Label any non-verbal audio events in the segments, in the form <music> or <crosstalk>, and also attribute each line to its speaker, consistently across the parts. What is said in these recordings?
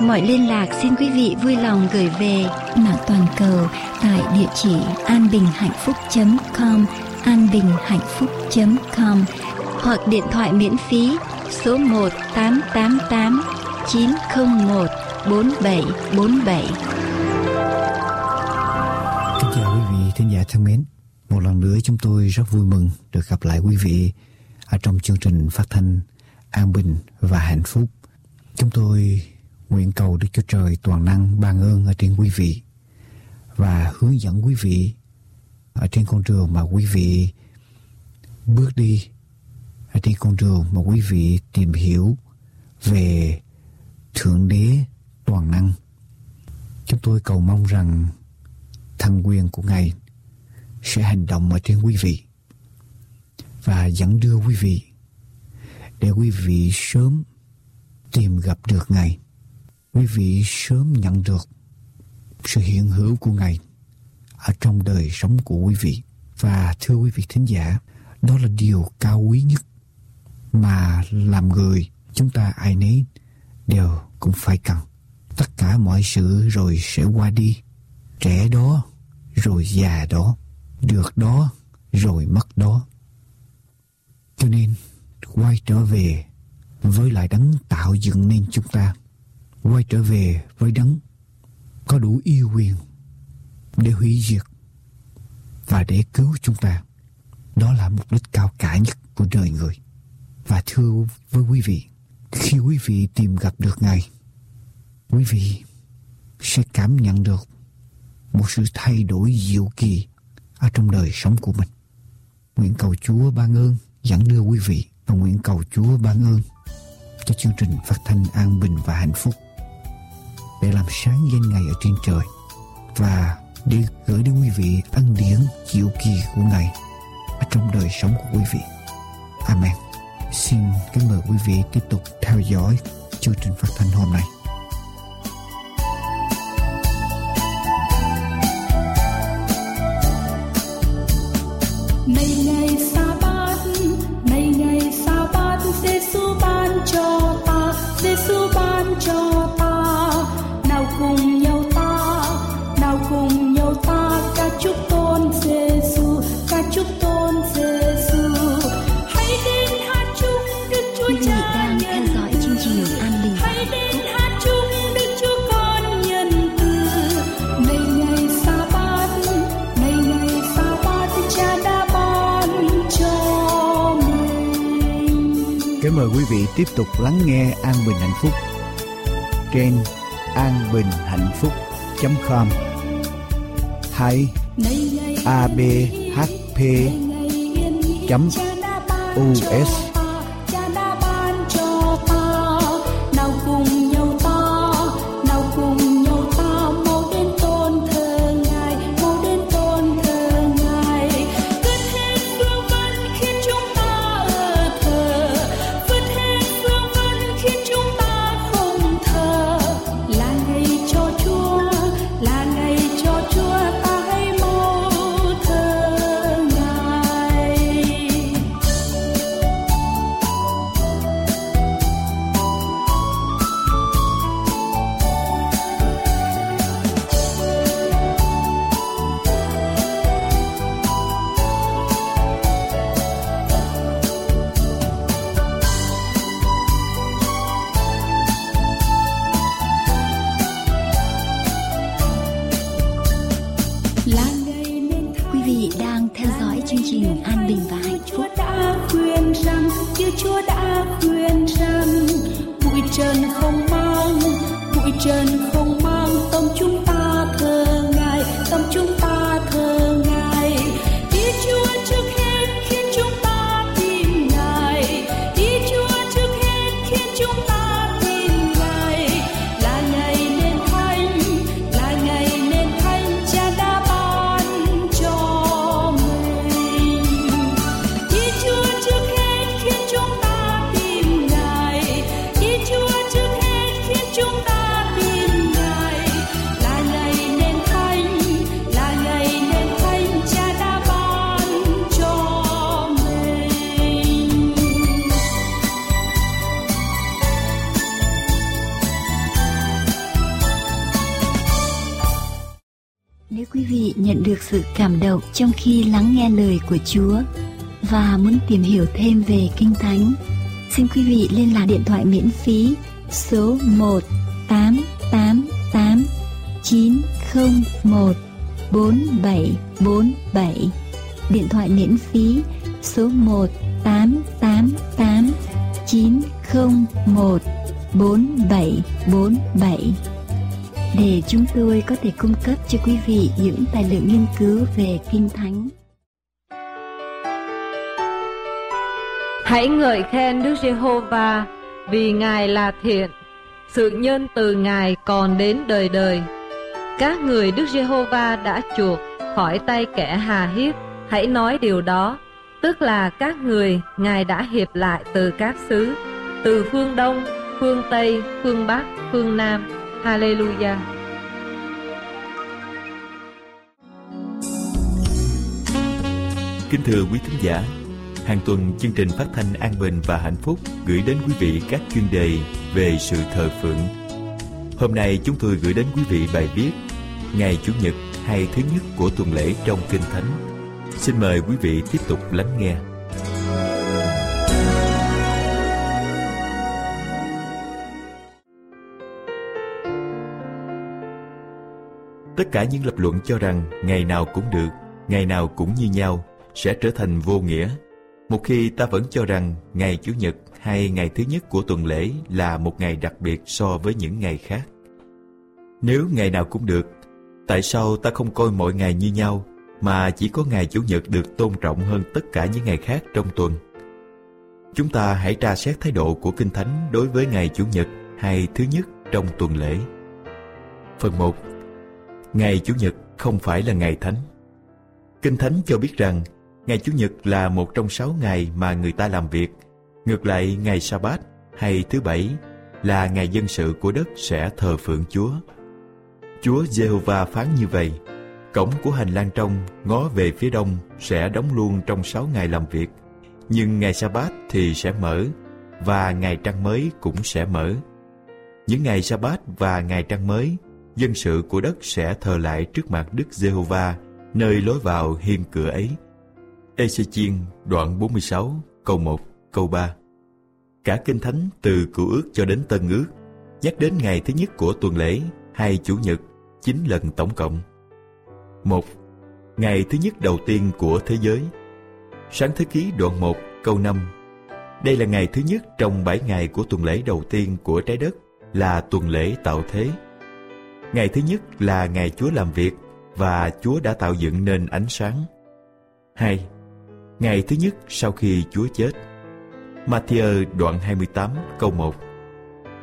Speaker 1: mọi liên lạc xin quý vị vui lòng gửi về mạng toàn cầu tại địa chỉ anbinhhạnhphúc.com anbinhhạnhphúc.com hoặc điện thoại miễn phí số 1 888 901 4747.
Speaker 2: Kính chào quý vị thính giả thân mến. Một lần nữa chúng tôi rất vui mừng được gặp lại quý vị ở trong chương trình phát thanh An Bình và Hạnh Phúc. Chúng tôi nguyện cầu Đức Chúa Trời toàn năng, ban ơn ở trên quý vị và hướng dẫn quý vị ở trên con đường mà quý vị bước đi, ở trên con đường mà quý vị tìm hiểu về Thượng Đế toàn năng. Chúng tôi cầu mong rằng thần quyền của Ngài sẽ hành động ở trên quý vị và dẫn đưa quý vị để quý vị sớm tìm gặp được Ngài. Quý vị sớm nhận được sự hiện hữu của Ngài ở trong đời sống của quý vị. Và thưa quý vị thính giả, đó là điều cao quý nhất mà làm người chúng ta ai nấy đều cũng phải cần. Tất cả mọi sự rồi sẽ qua đi. Trẻ đó rồi già đó. Được đó rồi mất đó. Cho nên quay trở về với lại đấng tạo dựng nên chúng ta. Quay trở về với đấng có đủ yêu quyền để hủy diệt và để cứu chúng ta. Đó là mục đích cao cả nhất của đời người. Và thưa với quý vị, khi quý vị tìm gặp được Ngài, quý vị sẽ cảm nhận được một sự thay đổi diệu kỳ ở trong đời sống của mình. Nguyện cầu Chúa ban ơn dẫn đưa quý vị và nguyện cầu Chúa ban ơn cho chương trình phát thanh an bình và hạnh phúc để làm sáng danh Ngài ở trên trời và đi gửi đến quý vị ân điển diệu kỳ của Ngài ở trong đời sống của quý vị. Amen. Xin kính mời quý vị tiếp tục theo dõi chương trình phát thanh hôm nay. Mời quý vị tiếp tục lắng nghe An Bình Hạnh Phúc. Trên phúc.com hay abhp us
Speaker 1: cảm động trong khi lắng nghe lời của Chúa. Và muốn tìm hiểu thêm về Kinh Thánh, xin quý vị liên lạc điện thoại miễn phí số 1 888 901 4747 Điện thoại miễn phí số 1 888 901 4747 để chúng tôi có thể cung cấp cho quý vị những tài liệu nghiên cứu về Kinh Thánh.
Speaker 3: Hãy ngợi khen Đức Giê-hô-va vì Ngài là thiện, sự nhân từ Ngài còn đến đời đời. Các người Đức Giê-hô-va đã chuộc khỏi tay kẻ hà hiếp, hãy nói điều đó, tức là các người Ngài đã hiệp lại từ các xứ, từ phương Đông, phương Tây, phương Bắc, phương Nam. Hallelujah.
Speaker 4: Kính thưa quý thính giả, hàng tuần chương trình phát thanh an bình và hạnh phúc gửi đến quý vị các chuyên đề về sự thờ phượng. Hôm nay chúng tôi gửi đến quý vị bài viết Ngày Chủ nhật hay thứ nhất của tuần lễ trong Kinh Thánh. Xin mời quý vị tiếp tục lắng nghe. Tất cả những lập luận cho rằng ngày nào cũng được, ngày nào cũng như nhau sẽ trở thành vô nghĩa. Một khi ta vẫn cho rằng ngày Chủ nhật hay ngày thứ nhất của tuần lễ là một ngày đặc biệt so với những ngày khác. Nếu ngày nào cũng được, tại sao ta không coi mọi ngày như nhau mà chỉ có ngày Chủ nhật được tôn trọng hơn tất cả những ngày khác trong tuần? Chúng ta hãy tra xét thái độ của Kinh Thánh đối với ngày Chủ nhật hay thứ nhất trong tuần lễ. Phần 1 Ngày Chủ nhật không phải là ngày thánh. Kinh Thánh cho biết rằng ngày Chủ nhật là một trong sáu ngày mà người ta làm việc. Ngược lại, ngày Sa-bát hay thứ bảy là ngày dân sự của đất sẽ thờ phượng Chúa. Chúa Giê-hô-va phán như vậy, cổng của hành lang trong ngó về phía đông sẽ đóng luôn trong sáu ngày làm việc, nhưng ngày Sa-bát thì sẽ mở và ngày trăng mới cũng sẽ mở. Những ngày Sa-bát và ngày trăng mới dân sự của đất sẽ thờ lại trước mặt Đức Giê-hô-va, nơi lối vào hiên cửa ấy. Ê-xê-chiên, đoạn 46 câu 1 câu 3 Cả Kinh Thánh từ Cựu ước cho đến Tân ước, nhắc đến ngày thứ nhất của tuần lễ hay Chủ nhật 9 lần tổng cộng. 1. Ngày thứ nhất đầu tiên của thế giới Sáng thế ký đoạn 1 câu 5 Đây là ngày thứ nhất trong 7 ngày của tuần lễ đầu tiên của trái đất, là tuần lễ tạo thế. Ngày thứ nhất là ngày Chúa làm việc và Chúa đã tạo dựng nên ánh sáng. 2. Ngày thứ nhất sau khi Chúa chết. Matthew đoạn 28 câu 1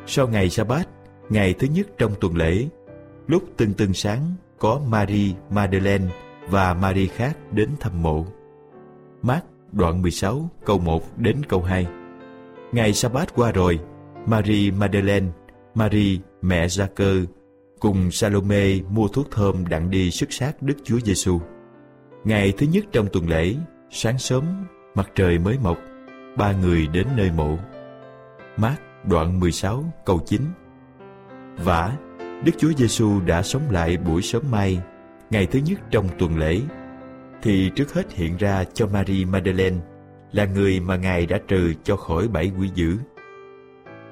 Speaker 4: Sau ngày sa-bát, ngày thứ nhất trong tuần lễ, lúc tưng tưng sáng có Mary Magdalene và Mary khác đến thăm mộ. Mark đoạn 16 câu 1 đến câu 2 Ngày sa-bát qua rồi, Mary Magdalene, Mary mẹ Gia Cơ cùng Salome mua thuốc thơm đặng đi sức sát Đức Chúa Giêsu. Ngày thứ nhất trong tuần lễ, sáng sớm, mặt trời mới mọc, ba người đến nơi mộ. Mát đoạn 16 câu 9 Vả, Đức Chúa Giêsu đã sống lại buổi sớm mai, ngày thứ nhất trong tuần lễ, thì trước hết hiện ra cho Mary Magdalene là người mà Ngài đã trừ cho khỏi bảy quỷ dữ.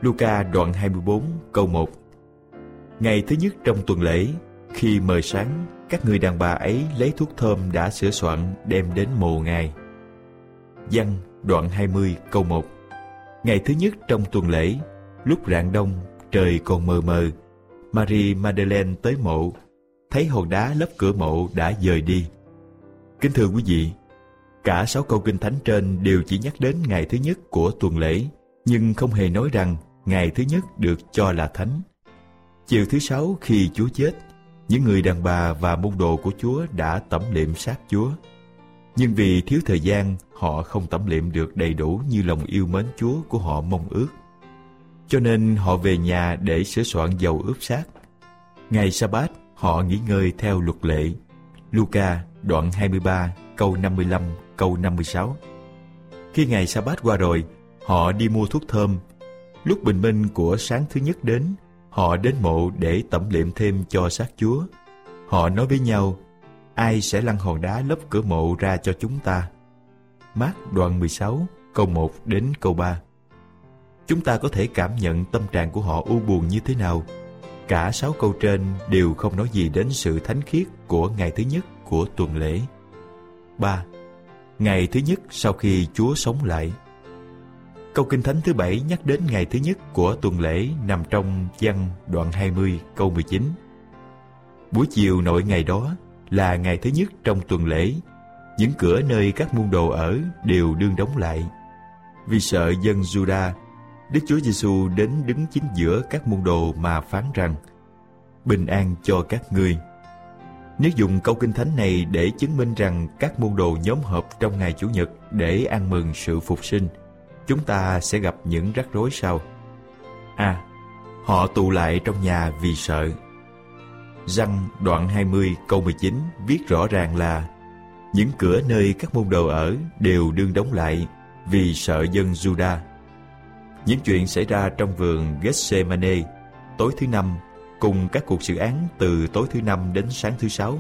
Speaker 4: Luca đoạn 24 câu 1 Ngày thứ nhất trong tuần lễ, khi mờ sáng, các người đàn bà ấy lấy thuốc thơm đã sửa soạn đem đến mồ Ngài. Văn đoạn 20 câu 1 Ngày thứ nhất trong tuần lễ, lúc rạng đông, trời còn mờ mờ, Marie Madeleine tới mộ, thấy hòn đá lấp cửa mộ đã dời đi. Kính thưa quý vị, cả sáu câu kinh thánh trên đều chỉ nhắc đến ngày thứ nhất của tuần lễ, nhưng không hề nói rằng ngày thứ nhất được cho là thánh. Chiều thứ sáu khi Chúa chết, những người đàn bà và môn đồ của Chúa đã tẩm liệm xác Chúa. Nhưng vì thiếu thời gian, họ không tẩm liệm được đầy đủ như lòng yêu mến Chúa của họ mong ước. Cho nên họ về nhà để sửa soạn dầu ướp xác. Ngày sa-bát, họ nghỉ ngơi theo luật lệ. Luca đoạn 23 câu 55 câu 56 Khi ngày sa-bát qua rồi, họ đi mua thuốc thơm. Lúc bình minh của sáng thứ nhất đến, Họ đến mộ để tẩm liệm thêm cho xác Chúa. Họ nói với nhau, ai sẽ lăn hòn đá lấp cửa mộ ra cho chúng ta? Mát đoạn 16, câu 1 đến câu 3 Chúng ta có thể cảm nhận tâm trạng của họ u buồn như thế nào. Cả sáu câu trên đều không nói gì đến sự thánh khiết của ngày thứ nhất của tuần lễ. 3. Ngày thứ nhất sau khi Chúa sống lại Câu Kinh Thánh thứ bảy nhắc đến ngày thứ nhất của tuần lễ nằm trong văn đoạn 20 câu 19. Buổi chiều nội ngày đó là ngày thứ nhất trong tuần lễ. Những cửa nơi các môn đồ ở đều đương đóng lại. Vì sợ dân Juda, Đức Chúa Giêsu đến đứng chính giữa các môn đồ mà phán rằng Bình an cho các ngươi. Nếu dùng câu kinh thánh này để chứng minh rằng các môn đồ nhóm họp trong ngày Chủ nhật để ăn mừng sự phục sinh, chúng ta sẽ gặp những rắc rối sau. A. họ tụ lại trong nhà vì sợ. Răng đoạn 20 câu 19 viết rõ ràng là những cửa nơi các môn đồ ở đều đương đóng lại vì sợ dân Juda. Những chuyện xảy ra trong vườn Gethsemane tối thứ năm cùng các cuộc xử án từ tối thứ năm đến sáng thứ sáu,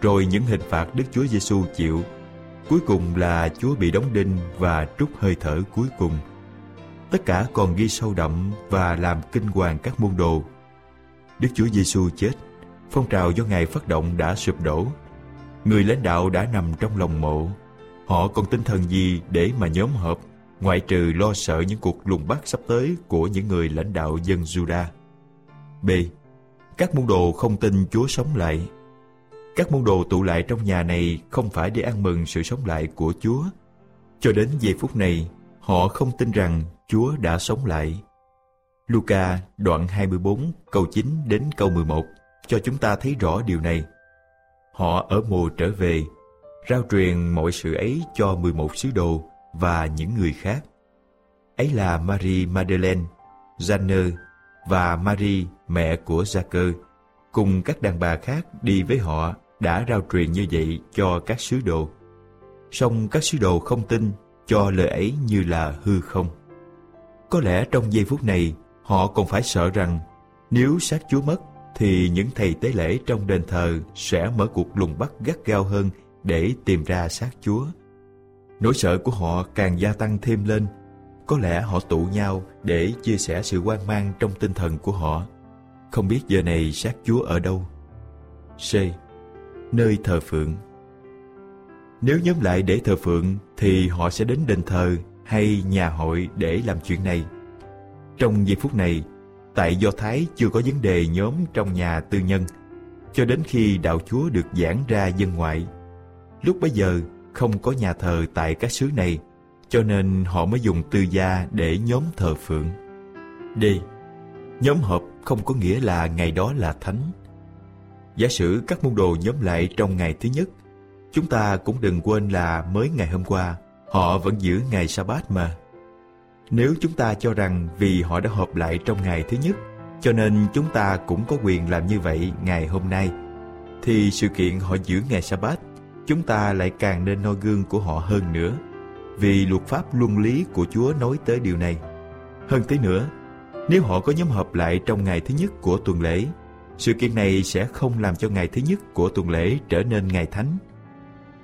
Speaker 4: rồi những hình phạt Đức Chúa Giêsu chịu. Cuối cùng là Chúa bị đóng đinh và trút hơi thở cuối cùng. Tất cả còn ghi sâu đậm và làm kinh hoàng các môn đồ. Đức Chúa Giêsu chết, phong trào do Ngài phát động đã sụp đổ. Người lãnh đạo đã nằm trong lòng mộ. Họ còn tinh thần gì để mà nhóm họp, ngoại trừ lo sợ những cuộc lùng bắt sắp tới của những người lãnh đạo dân Juda. B. Các môn đồ không tin Chúa sống lại. Các môn đồ tụ lại trong nhà này không phải để ăn mừng sự sống lại của Chúa. Cho đến giây phút này, họ không tin rằng Chúa đã sống lại. Luca đoạn 24 câu 9 đến câu 11 cho chúng ta thấy rõ điều này. Họ ở mồ trở về, rao truyền mọi sự ấy cho 11 sứ đồ và những người khác. Ấy là Marie Madeleine, Janne và Marie, mẹ của Jacques cùng các đàn bà khác đi với họ đã rao truyền như vậy cho các sứ đồ. Song các sứ đồ không tin cho lời ấy như là hư không. Có lẽ trong giây phút này, họ còn phải sợ rằng nếu xác Chúa mất, thì những thầy tế lễ trong đền thờ sẽ mở cuộc lùng bắt gắt gao hơn để tìm ra xác Chúa. Nỗi sợ của họ càng gia tăng thêm lên có lẽ họ tụ nhau để chia sẻ sự hoang mang trong tinh thần của họ. Không biết giờ này xác Chúa ở đâu. C. Nơi thờ phượng Nếu nhóm lại để thờ phượng thì họ sẽ đến đền thờ hay nhà hội để làm chuyện này. Trong giây phút này, tại Do Thái chưa có vấn đề nhóm trong nhà tư nhân, cho đến khi đạo Chúa được giảng ra dân ngoại. Lúc bấy giờ, không có nhà thờ tại các xứ này, cho nên họ mới dùng tư gia để nhóm thờ phượng. D. Nhóm họp không có nghĩa là ngày đó là thánh. Giả sử các môn đồ nhóm lại trong ngày thứ nhất, chúng ta cũng đừng quên là mới ngày hôm qua, họ vẫn giữ ngày sa-bát mà. Nếu chúng ta cho rằng vì họ đã họp lại trong ngày thứ nhất, cho nên chúng ta cũng có quyền làm như vậy ngày hôm nay, thì sự kiện họ giữ ngày sa-bát, chúng ta lại càng nên noi gương của họ hơn nữa vì luật pháp luân lý của Chúa nói tới điều này. Hơn thế nữa, nếu họ có nhóm họp lại trong ngày thứ nhất của tuần lễ, sự kiện này sẽ không làm cho ngày thứ nhất của tuần lễ trở nên ngày thánh.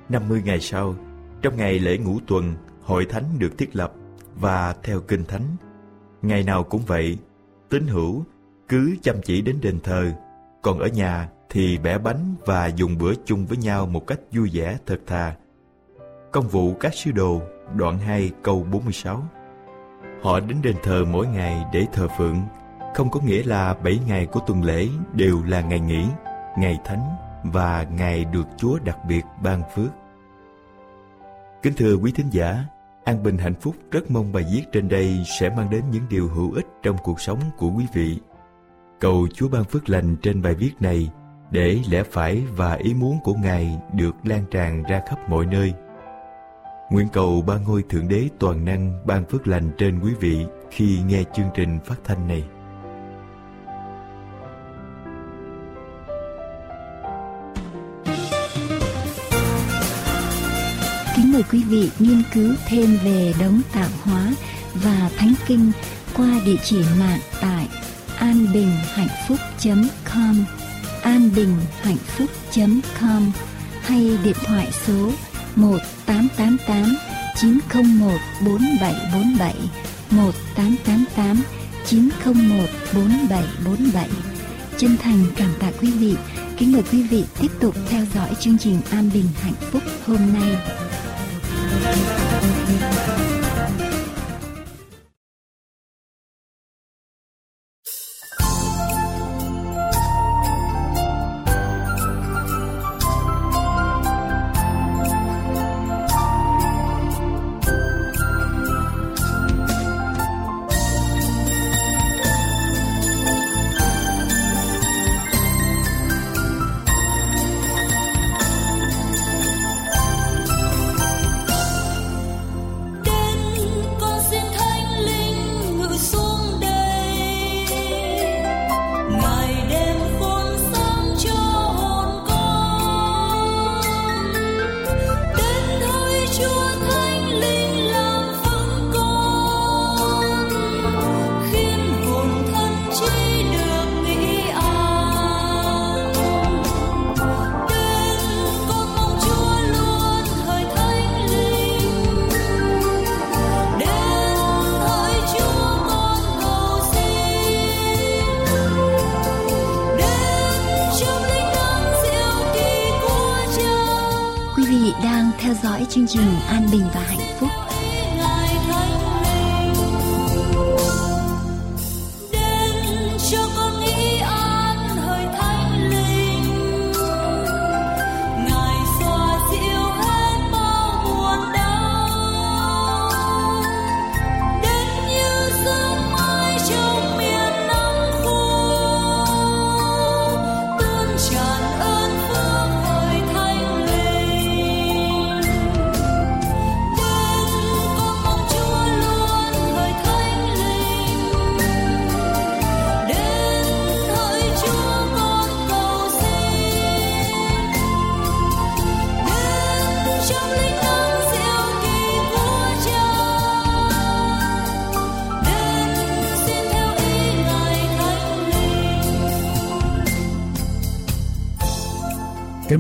Speaker 4: 50 ngày sau, trong ngày lễ ngũ tuần, hội thánh được thiết lập và theo kinh thánh. Ngày nào cũng vậy, tín hữu cứ chăm chỉ đến đền thờ, còn ở nhà thì bẻ bánh và dùng bữa chung với nhau một cách vui vẻ thật thà. Công vụ các sứ đồ đoạn 2 câu 46 Họ đến đền thờ mỗi ngày để thờ phượng, không có nghĩa là bảy ngày của tuần lễ đều là ngày nghỉ, ngày thánh và ngày được Chúa đặc biệt ban phước. Kính thưa quý thính giả, An Bình Hạnh Phúc rất mong bài viết trên đây sẽ mang đến những điều hữu ích trong cuộc sống của quý vị. Cầu Chúa ban phước lành trên bài viết này để lẽ phải và ý muốn của Ngài được lan tràn ra khắp mọi nơi Nguyện cầu ba ngôi Thượng Đế toàn năng ban phước lành trên quý vị khi nghe chương trình phát thanh này.
Speaker 1: Mời quý vị nghiên cứu thêm về đấng tạo hóa và thánh kinh qua địa chỉ mạng tại anbinhhạnhphúc.com anbinhhạnhphúc.com hay điện thoại số 1888 901 4747 1888 901 4747 Chân thành cảm tạ quý vị Kính mời quý vị tiếp tục theo dõi chương trình An Bình Hạnh Phúc hôm nay. Thank
Speaker 2: you.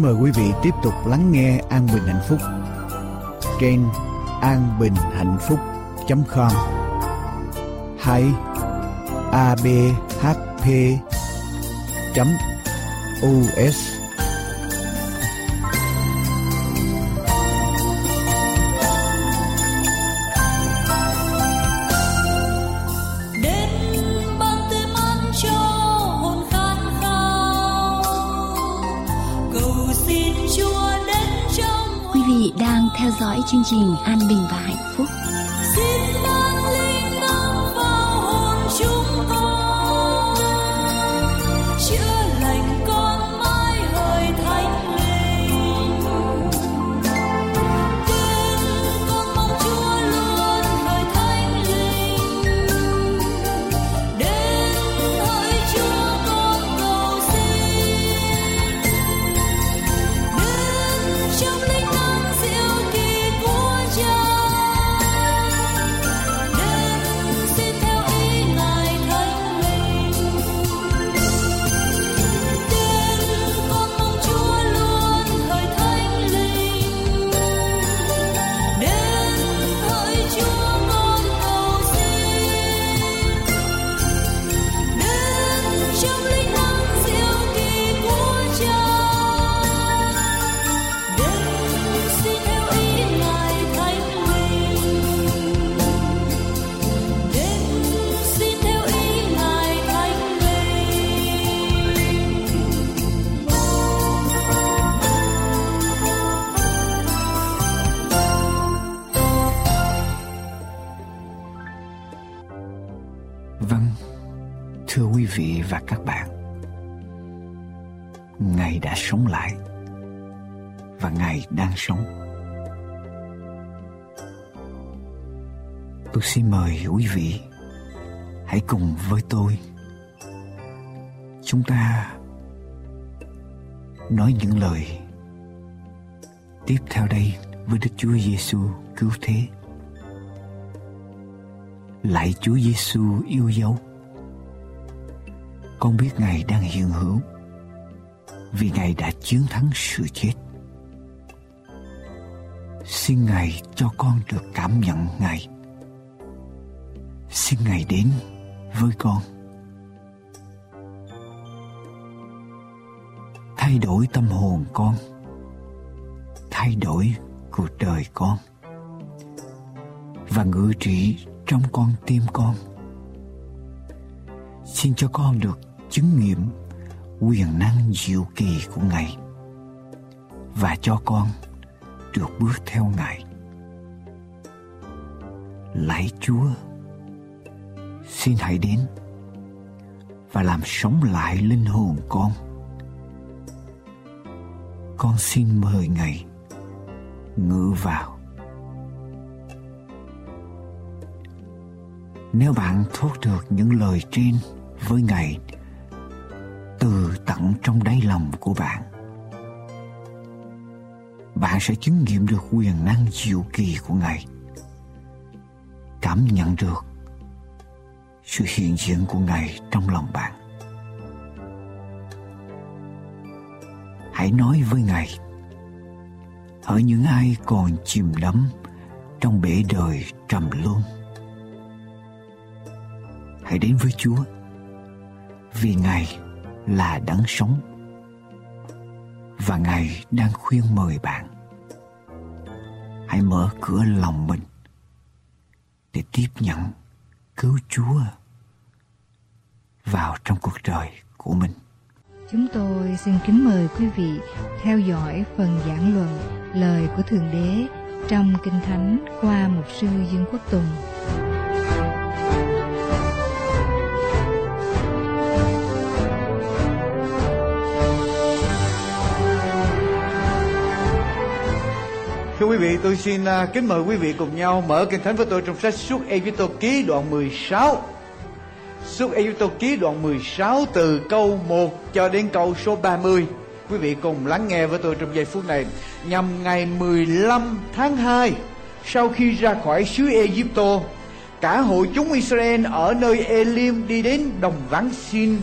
Speaker 2: Mời quý vị tiếp tục lắng nghe An Bình Hạnh Phúc. Trên phúc .com. Hay abhp.us
Speaker 1: chương trình An Bình và Hạnh Phúc.
Speaker 2: Và ngài đang sống tôi xin mời quý vị hãy cùng với tôi chúng ta nói những lời tiếp theo đây với Đức Chúa Giêsu cứu thế. Lạy Chúa Giêsu yêu dấu con biết Ngài đang hiện hữu
Speaker 5: vì Ngài đã chiến thắng sự chết. Xin Ngài cho con được cảm nhận, Ngài. Xin Ngài đến với con. Thay đổi tâm hồn con. Thay đổi cuộc đời con. Và ngự trị trong con tim con. Xin cho con được chứng nghiệm quyền năng diệu kỳ của Ngài và cho con được bước theo Ngài. Lạy Chúa, xin hãy đến và làm sống lại linh hồn con. Con xin mời Ngài ngự vào. Nếu bạn thốt được những lời trên với Ngài từ tận trong đáy lòng của bạn bạn sẽ chứng nghiệm được quyền năng diệu kỳ của ngài. Cảm nhận được sự hiện diện của ngài trong lòng bạn. Hãy nói với ngài, ở những ai còn chìm đắm trong bể đời trầm luân, hãy đến với chúa, vì ngài là đấng sống và ngài đang khuyên mời bạn hãy mở cửa lòng mình để tiếp nhận, cứu chúa vào trong cuộc đời của mình.
Speaker 6: Chúng tôi xin kính mời quý vị theo dõi phần giảng luận lời của thượng đế trong kinh thánh qua mục sư dương quốc tùng.
Speaker 7: Thưa quý vị, tôi xin uh, kính mời quý vị cùng nhau mở kinh thánh với tôi trong sách Suốt Egypto Ký đoạn 16. Suốt Egypto Ký đoạn 16 từ câu 1 cho đến câu số 30. Quý vị cùng lắng nghe với tôi trong giây phút này. Nhằm ngày 15 tháng 2, sau khi ra khỏi xứ Egypto, cả hội chúng Israel ở nơi Elim đi đến đồng vắng Sin,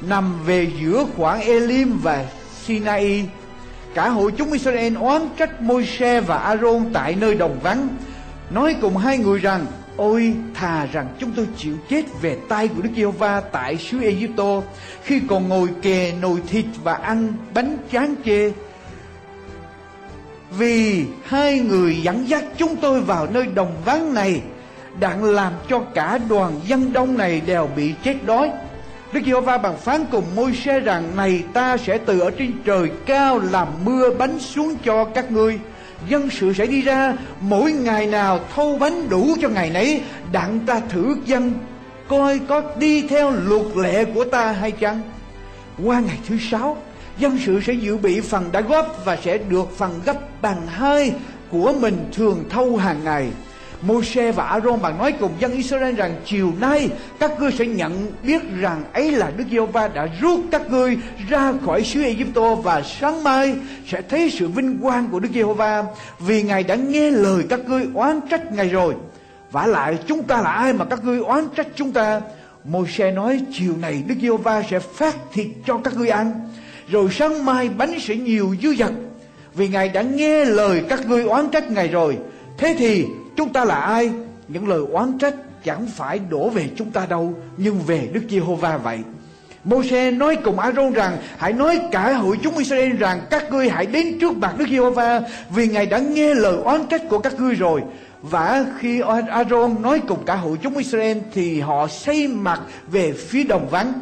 Speaker 7: nằm về giữa khoảng Elim và Sinai Cả hội chúng Israel oán trách Môi-se và A-rôn tại nơi đồng vắng. Nói cùng hai người rằng, Ôi, thà rằng chúng tôi chịu chết về tay của Đức Giê-hô-va tại xứ Ai-cập Khi còn ngồi kề nồi thịt và ăn bánh chán chê Vì hai người dẫn dắt chúng tôi vào nơi đồng vắng này Đặng làm cho cả đoàn dân đông này đều bị chết đói. Đức Giê-hô-va bàn phán cùng Môi-se rằng, này ta sẽ từ ở trên trời cao làm mưa bánh xuống cho các ngươi. Dân sự sẽ đi ra, mỗi ngày nào thâu bánh đủ cho ngày nấy, đặng ta thử dân. Coi có đi theo luật lệ của ta hay chăng? Qua ngày thứ sáu, dân sự sẽ dự bị phần đã góp và sẽ được phần gấp bằng hai của mình thường thâu hàng ngày. Môi-se và A-rôn bạn nói cùng dân Israel rằng chiều nay các ngươi sẽ nhận biết rằng ấy là Đức Giê-hô-va đã rút các ngươi ra khỏi xứ Ai-cập và sáng mai sẽ thấy sự vinh quang của Đức Giê-hô-va vì Ngài đã nghe lời các ngươi oán trách Ngài rồi. Vả lại, chúng ta là ai mà các ngươi oán trách chúng ta? Môi-se nói, chiều này Đức Giê-hô-va sẽ phát thịt cho các ngươi ăn, rồi sáng mai bánh sẽ nhiều dư dật vì Ngài đã nghe lời các ngươi oán trách Ngài rồi. Thế thì Chúng ta là ai? Những lời oán trách chẳng phải đổ về chúng ta đâu, nhưng về Đức Giê-hô-va vậy. Môi-se nói cùng A-rôn rằng hãy nói cả hội chúng Israel rằng các ngươi hãy đến trước mặt Đức Giê-hô-va vì Ngài đã nghe lời oán trách của các ngươi rồi. Và khi A-rôn nói cùng cả hội chúng Israel thì họ xây mặt về phía đồng vắng.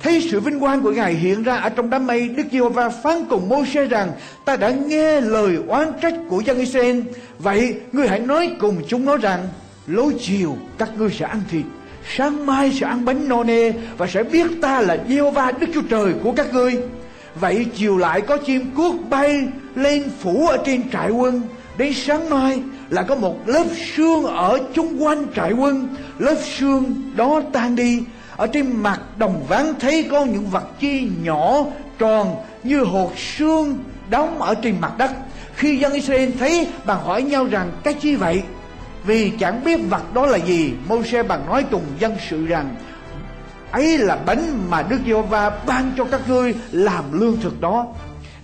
Speaker 7: Thấy sự vinh quang của Ngài hiện ra ở trong đám mây, Đức Giê-hô-va phán cùng Môi-se rằng: Ta đã nghe lời oán trách của dân Israel, vậy ngươi hãy nói cùng chúng nó rằng: Lối chiều các ngươi sẽ ăn thịt, sáng mai sẽ ăn bánh nô nê và sẽ biết ta là Giê-hô-va Đức Chúa Trời của các ngươi. Vậy chiều lại có chim cuốc bay lên phủ ở trên trại quân, đến sáng mai là có một lớp sương ở chung quanh trại quân, lớp sương đó tan đi ở trên mặt đồng ván thấy có những vật chi nhỏ, tròn như hột xương đóng ở trên mặt đất. Khi dân Israel thấy bằng hỏi nhau rằng, cái chi vậy? Vì chẳng biết vật đó là gì, Môi-se bằng nói cùng dân sự rằng, ấy là bánh mà Đức Giê-hô-va ban cho các ngươi làm lương thực đó.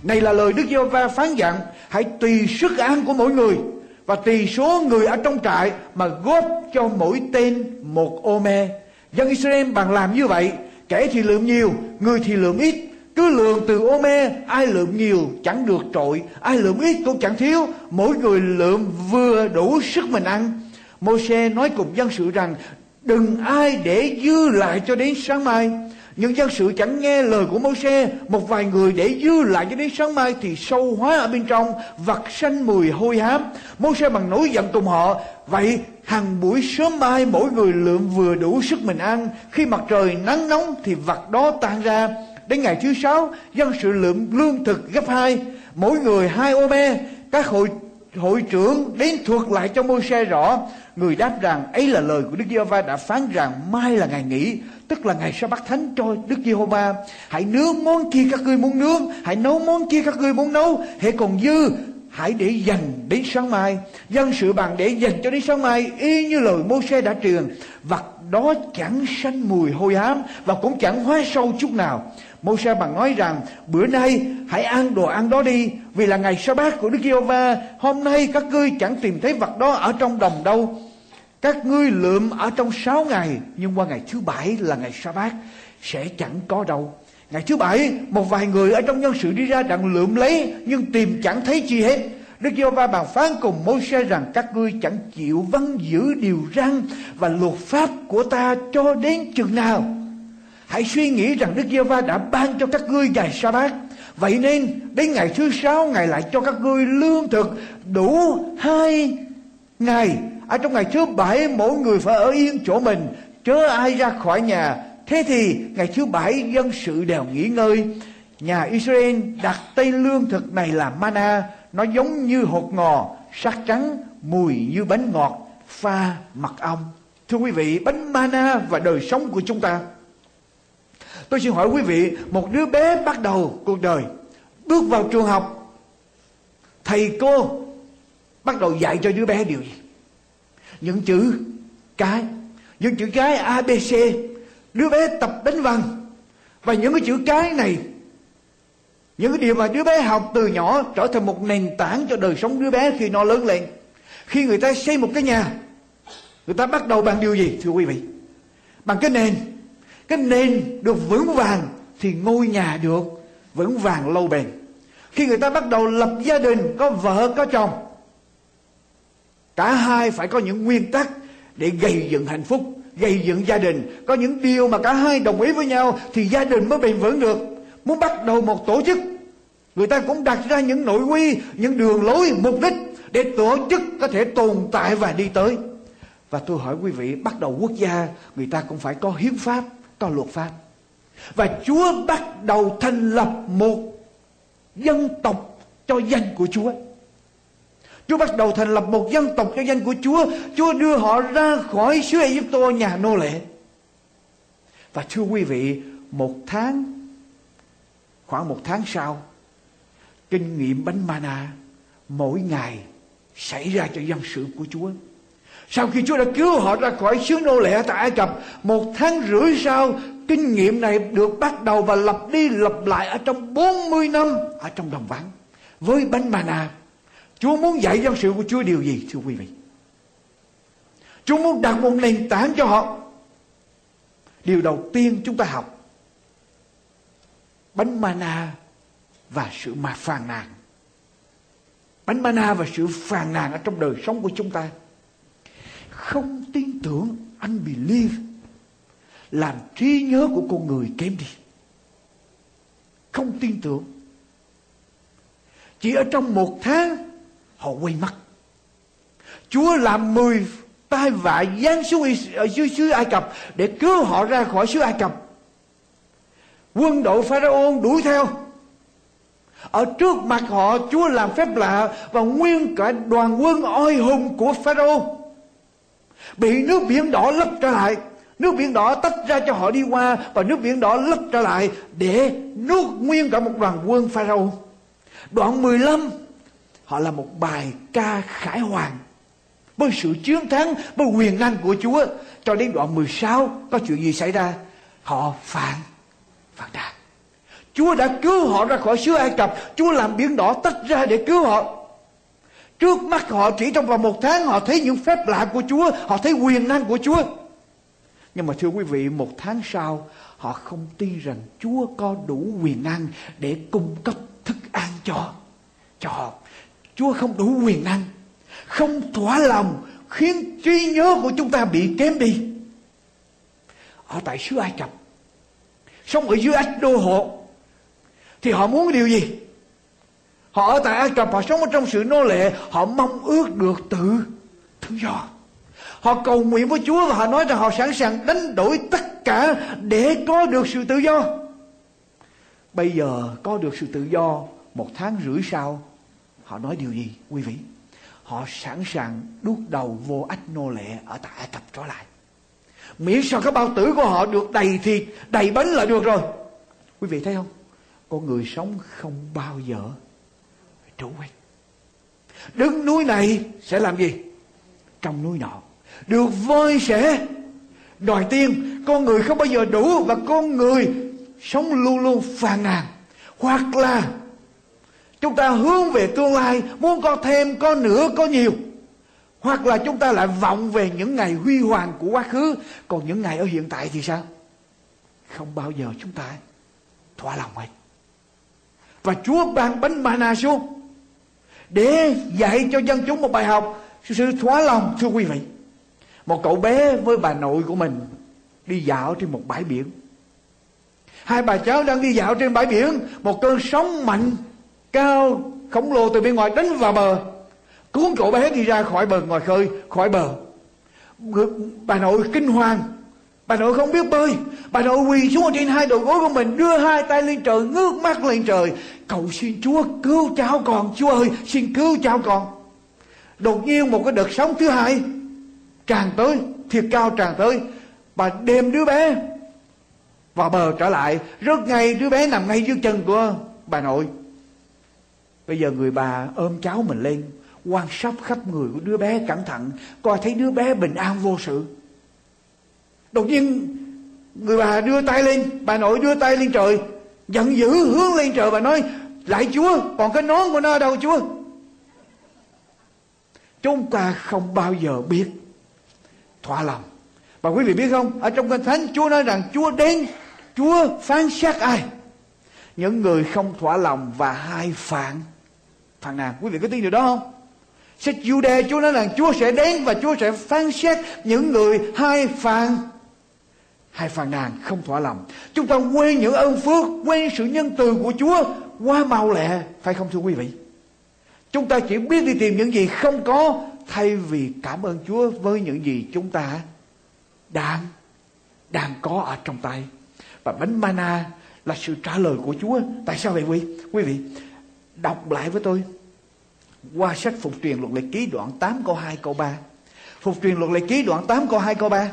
Speaker 7: Này là lời Đức Giê-hô-va phán dặn, hãy tùy sức ăn của mỗi người và tùy số người ở trong trại mà góp cho mỗi tên một ô me dân Israel bằng làm như vậy, kẻ thì lượng nhiều, người thì lượng ít. Cứ lượng từ ô mê ai lượng nhiều chẳng được trội, ai lượng ít cũng chẳng thiếu. Mỗi người lượng vừa đủ sức mình ăn. Mô-xe nói cùng dân sự rằng, đừng ai để dư lại cho đến sáng mai nhưng dân sự chẳng nghe lời của môi xe một vài người để dư lại cho đến sáng mai thì sâu hóa ở bên trong vật xanh mùi hôi hám. Môi xe bằng nỗi giận tùng họ. Vậy, hàng buổi sớm mai mỗi người lượng vừa đủ sức mình ăn. Khi mặt trời nắng nóng thì vật đó tan ra. Đến ngày thứ sáu, dân sự lượng lương thực gấp hai. Mỗi người hai ô me. Các hội hội trưởng đến thuật lại cho môi xe rõ. Người đáp rằng, ấy là lời của đức giê-hô-va đã phán rằng mai là ngày nghỉ tức là ngày sa bát thánh cho đức giê-hô-va. Hãy nướng món kia các ngươi muốn nướng, hãy nấu món kia các ngươi muốn nấu. Hãy còn dư, hãy để dành đến sáng mai. Dân sự bằng để dành cho đến sáng mai, y như lời mô xe đã truyền. Vật đó chẳng sanh mùi hôi hám và cũng chẳng hóa sâu chút nào. Mô xe bằng nói rằng, bữa nay hãy ăn đồ ăn đó đi, vì là ngày sa bát của đức giê-hô-va. Hôm nay các ngươi chẳng tìm thấy vật đó ở trong đồng đâu các ngươi lượm ở trong sáu ngày nhưng qua ngày thứ bảy là ngày sa bát sẽ chẳng có đâu Ngày thứ bảy, một vài người ở trong nhân sự đi ra đặng lượm lấy nhưng tìm chẳng thấy chi hết. Đức giê va bàn phán cùng môi xe rằng các ngươi chẳng chịu vâng giữ điều răn và luật pháp của ta cho đến chừng nào. Hãy suy nghĩ rằng Đức giê va đã ban cho các ngươi ngày sa bát. Vậy nên đến ngày thứ sáu Ngài lại cho các ngươi lương thực đủ hai ngày. Ở trong ngày thứ bảy mỗi người phải ở yên chỗ mình. Chớ ai ra khỏi nhà Thế thì ngày thứ bảy dân sự đều nghỉ ngơi. Nhà Israel đặt tên lương thực này là mana. Nó giống như hột ngò, sắc trắng, mùi như bánh ngọt, pha mật ong. Thưa quý vị, bánh mana và đời sống của chúng ta. Tôi xin hỏi quý vị, một đứa bé bắt đầu cuộc đời, bước vào trường học, thầy cô bắt đầu dạy cho đứa bé điều gì? Những chữ cái, những chữ cái ABC đứa bé tập đánh vần. Và những cái chữ cái này những cái điều mà đứa bé học từ nhỏ trở thành một nền tảng cho đời sống đứa bé khi nó lớn lên. Khi người ta xây một cái nhà người ta bắt đầu bằng điều gì thưa quý vị? Bằng cái nền. Cái nền được vững vàng thì ngôi nhà được vững vàng lâu bền. Khi người ta bắt đầu lập gia đình có vợ có chồng cả hai phải có những nguyên tắc để gây dựng hạnh phúc, gây dựng gia đình. Có những điều mà cả hai đồng ý với nhau thì gia đình mới bền vững được. Muốn bắt đầu một tổ chức, người ta cũng đặt ra những nội quy, những đường lối, mục đích để tổ chức có thể tồn tại và đi tới. Và tôi hỏi quý vị, bắt đầu quốc gia, người ta cũng phải có hiến pháp, có luật pháp. Và chúa bắt đầu thành lập một dân tộc cho danh của chúa. Chúa bắt đầu thành lập một dân tộc cho danh của Chúa. Chúa đưa họ ra khỏi xứ Ai Cập nhà nô lệ. Và thưa quý vị, một tháng, khoảng một tháng sau, kinh nghiệm bánh mana mỗi ngày xảy ra cho dân sự của Chúa. Sau khi Chúa đã cứu họ ra khỏi xứ nô lệ tại Ai Cập, một tháng rưỡi sau, kinh nghiệm này được bắt đầu và lặp đi lặp lại ở trong 40 năm ở trong đồng vắng với bánh mana Chúa muốn dạy dân sự của Chúa điều gì, thưa quý vị? Chúa muốn đặt một nền tảng cho họ. Điều đầu tiên chúng ta học, bánh mana và sự mà phàn nàn. Bánh mana và sự phàn nàn ở trong đời sống của chúng ta. Không tin tưởng unbelief làm trí nhớ của con người kém đi. Không tin tưởng. Chỉ ở trong một tháng họ quay mất Chúa làm mười tai vạ giáng xuống ở dưới xứ Ai Cập để cứu họ ra khỏi xứ Ai Cập. Quân đội Pharaoh đuổi theo. Ở trước mặt họ, Chúa làm phép lạ và nguyên cả đoàn quân oai hùng của Pharaoh bị nước biển đỏ lấp trở lại. Nước biển đỏ tách ra cho họ đi qua và nước biển đỏ lấp trở lại để nuốt nguyên cả một đoàn quân Pharaoh. Đoạn 15 Họ là một bài ca khải hoàn. Với sự chiến thắng Với quyền năng của Chúa, Cho đến đoạn 16 Có chuyện gì xảy ra? Họ phản phản nàn Chúa đã cứu họ ra khỏi xứ Ai Cập. Chúa làm biển đỏ tách ra để cứu họ. Trước mắt họ, chỉ trong vòng một tháng, Họ thấy những phép lạ của Chúa, Họ thấy quyền năng của Chúa. Nhưng mà thưa quý vị, Một tháng sau, Họ không tin rằng Chúa có đủ quyền năng Để cung cấp thức ăn cho cho họ. Chúa không đủ quyền năng, Không thỏa lòng, Khiến trí nhớ của chúng ta bị kém đi. Ở tại xứ Ai Cập, Sống ở dưới ách đô hộ, thì họ muốn điều gì? Họ ở tại ai cập, họ sống ở trong sự nô lệ, họ mong ước được tự tự do. Họ cầu nguyện với chúa và họ nói rằng họ sẵn sàng đánh đổi tất cả để có được sự tự do. Bây giờ có được sự tự do một tháng rưỡi sau họ nói điều gì, quý vị? Họ sẵn sàng đút đầu vô ách nô lệ ở tại ai cập trở lại. Miễn sao các bao tử của họ được đầy thịt, đầy bánh là được rồi. Quý vị thấy không? Con người sống không bao giờ trú hết đứng núi này sẽ làm gì? Trong núi nọ. Được voi sẽ đòi tiên con người không bao giờ đủ và con người sống luôn luôn phàn nàn. Hoặc là chúng ta hướng về tương lai, muốn có thêm, có nữa có nhiều. Hoặc là chúng ta lại vọng về những ngày huy hoàng của quá khứ. Còn những ngày ở hiện tại thì sao? Không bao giờ chúng ta thỏa lòng hết và Chúa ban bánh mana xuống để dạy cho dân chúng một bài học. Sự thỏa lòng, thưa quý vị. Một cậu bé với bà nội của mình đi dạo trên một bãi biển. Hai bà cháu đang đi dạo trên bãi biển. Một cơn sóng mạnh cao, khổng lồ từ bên ngoài đánh vào bờ. Cuốn cậu bé đi ra khỏi bờ ngoài khơi, khỏi bờ. Bà nội kinh hoàng. Bà nội không biết bơi. Bà nội quỳ xuống trên hai đầu gối của mình, Đưa hai tay lên trời, ngước mắt lên trời. Cầu xin Chúa cứu cháu con. Chúa ơi, xin cứu cháu con. Đột nhiên một cái đợt sóng thứ hai Tràn tới, Thiệt cao tràn tới. Bà đem đứa bé Vào bờ trở lại. Rất ngay, đứa bé nằm ngay dưới chân của bà nội. Bây giờ người bà ôm cháu mình lên, Quan sát khắp người của đứa bé cẩn thận, Coi thấy đứa bé bình an vô sự. Đột nhiên, người bà đưa tay lên, bà nội đưa tay lên trời, giận dữ hướng lên trời và nói, lại chúa, còn cái nón của nó ở đâu chúa? Chúng ta không bao giờ biết thỏa lòng. Và quý vị biết không, ở trong kinh thánh chúa nói rằng chúa đến, chúa phán xét ai. Những người không thỏa lòng và hai phản phàn nàn quý vị có tin điều đó không? Sách đề Chúa nói rằng Chúa sẽ đến và Chúa sẽ phán xét những người hai phàn. Hai phàn nàn không thỏa lòng. Chúng ta quên những ơn phước, quên sự nhân từ của chúa quá mau lẹ, phải không thưa quý vị? Chúng ta chỉ biết đi tìm những gì không có thay vì cảm ơn chúa với những gì chúng ta đang đang có ở trong tay. Và bánh mana là sự trả lời của chúa. Tại sao vậy quý quý vị? Đọc lại với tôi qua sách phục truyền luật lệ ký đoạn 8 câu 2 câu 3 phục truyền luật lệ ký đoạn 8 câu 2 câu 3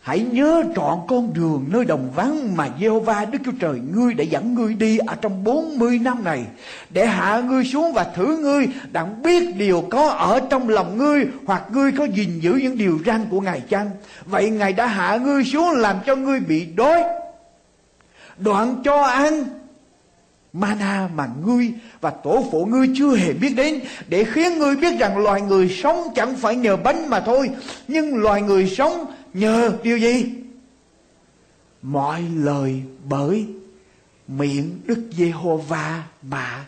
Speaker 7: Hãy nhớ trọn con đường nơi đồng vắng mà Giê-hô-va, Đức Chúa Trời, ngươi đã dẫn ngươi đi ở trong 40 năm này để hạ ngươi xuống và thử ngươi đặng biết điều có ở trong lòng ngươi, hoặc ngươi có gìn giữ những điều răn của Ngài chăng. Vậy Ngài đã hạ ngươi xuống làm cho ngươi bị đói. Đoạn cho ăn mana mà ngươi và tổ phụ ngươi chưa hề biết đến, để khiến ngươi biết rằng loài người sống chẳng phải nhờ bánh mà thôi, nhưng loài người sống nhờ điều gì? Mọi lời bởi miệng đức giê-hô-va mà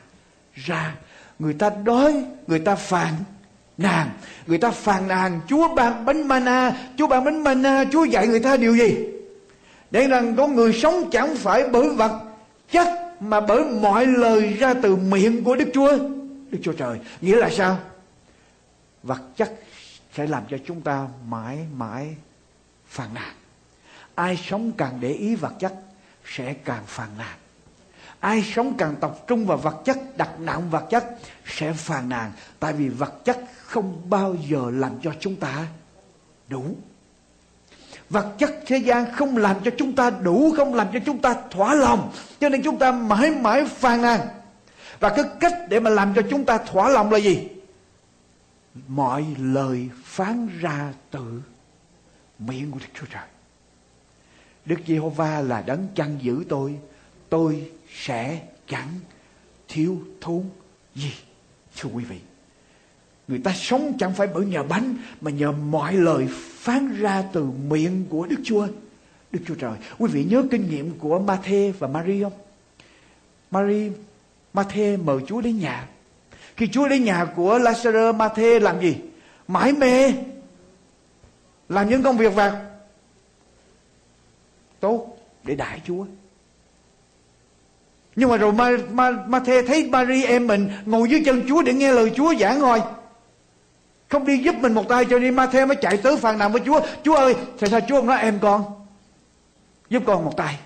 Speaker 7: ra. Người ta đói, người ta phàn nàn, người ta phàn nàn, chúa ban bánh mana, chúa ban bánh mana, chúa dạy người ta điều gì? Để rằng có người sống chẳng phải bởi vật chất mà bởi mọi lời ra từ miệng của đức chúa. Đức chúa trời, nghĩa là sao? Vật chất sẽ làm cho chúng ta mãi mãi phàn nàn. Ai sống càng để ý vật chất sẽ càng phàn nàn. Ai sống càng tập trung vào vật chất, đặt nặng vật chất sẽ phàn nàn. Tại vì vật chất không bao giờ làm cho chúng ta đủ vật chất thế gian không làm cho chúng ta đủ không làm cho chúng ta thỏa lòng cho nên chúng ta mãi mãi phàn nàn và cái cách để mà làm cho chúng ta thỏa lòng là gì mọi lời phán ra từ miệng của Đức Chúa Trời. Đức Giê-hô-va là đấng chăn giữ tôi, tôi sẽ chẳng thiếu thốn gì. Thưa quý vị, người ta sống chẳng phải bởi nhờ bánh mà nhờ mọi lời phán ra từ miệng của Đức Chúa. Đức Chúa Trời. Quý vị nhớ kinh nghiệm của Ma-thê và Marie không? Marie, Ma-thê mời Chúa đến nhà. Khi Chúa đến nhà của Lazarus, Ma-thê làm gì? Mãi mê. Làm những công việc vặt tốt để đại Chúa. Nhưng mà rồi Ma, Ma, Ma Thê thấy Marie em mình ngồi dưới chân Chúa để nghe lời Chúa giảng rồi. Không đi giúp mình một tay cho nên Ma mới chạy tới phàn nàn với Chúa. Chúa ơi, tại sao Chúa không nói em con? Giúp con một tay.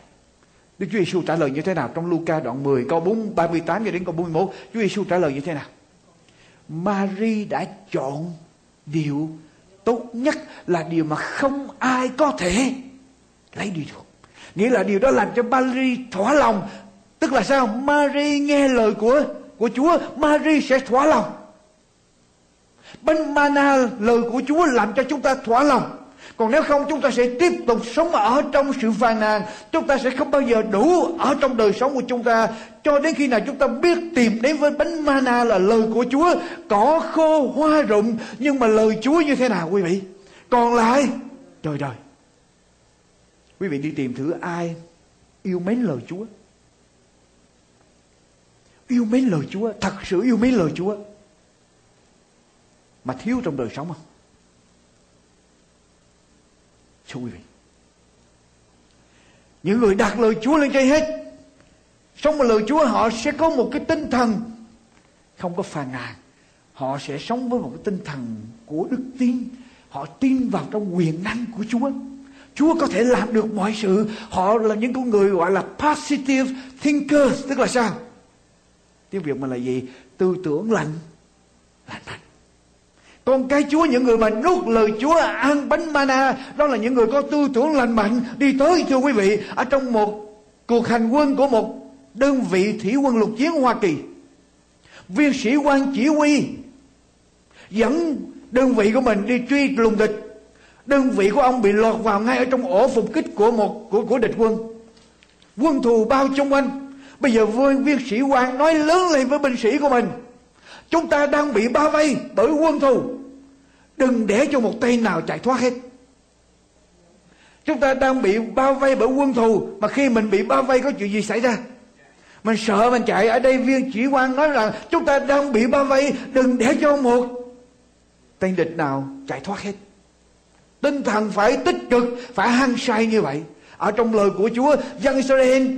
Speaker 7: Đức Chúa Giêsu trả lời như thế nào trong Luca đoạn 10 câu 4 38 cho đến câu 41? Chúa Giêsu trả lời như thế nào? Mary đã chọn điều tốt nhất là điều mà không ai có thể lấy đi được. Nghĩa là điều đó làm cho Mary thỏa lòng. Tức là sao? Mary nghe lời của của Chúa, Mary sẽ thỏa lòng. Bánh mana, lời của Chúa làm cho chúng ta thỏa lòng. Còn nếu không, chúng ta sẽ tiếp tục sống ở trong sự phàn nàn. Chúng ta sẽ không bao giờ đủ ở trong đời sống của chúng ta. Cho đến khi nào chúng ta biết tìm đến với bánh mana là lời của Chúa, Cỏ khô, hoa rụng, Nhưng mà lời Chúa như thế nào, quý vị? Còn lại, Trời đời. Quý vị đi tìm thử ai yêu mến lời Chúa. Yêu mến lời Chúa, Thật sự yêu mến lời Chúa. Mà thiếu trong đời sống không Thưa quý vị, Những người đặt lời Chúa lên trên hết, Sống với lời Chúa, họ sẽ có một cái tinh thần Không có phàn nàn. Họ sẽ sống với một cái tinh thần của đức tin. Họ tin vào trong quyền năng của Chúa. Chúa có thể làm được mọi sự. Họ là những con người gọi là positive thinkers, Tức là sao? Tiếng Việt mình là gì? Tư tưởng lành Lành mạnh con cái Chúa những người mà nuốt lời Chúa ăn bánh mana đó là những người có tư tưởng lành mạnh. Đi tới thưa quý vị ở trong một cuộc hành quân của một đơn vị thủy quân lục chiến Hoa Kỳ viên sĩ quan chỉ huy dẫn đơn vị của mình đi truy lùng địch. Đơn vị của ông bị lọt vào ngay ở trong ổ phục kích của một của của địch quân. Quân thù bao chung quanh. Bây giờ viên, viên sĩ quan nói lớn lên với binh sĩ của mình. Chúng ta đang bị bao vây bởi quân thù. Đừng để cho một tay nào chạy thoát hết. Chúng ta đang bị bao vây bởi quân thù mà khi mình bị bao vây có chuyện gì xảy ra? Mình sợ mình chạy ở đây viên chỉ quan nói là chúng ta đang bị bao vây đừng để cho một tên địch nào chạy thoát hết. Tinh thần phải tích cực, phải hăng say như vậy. Ở trong lời của Chúa, dân Israel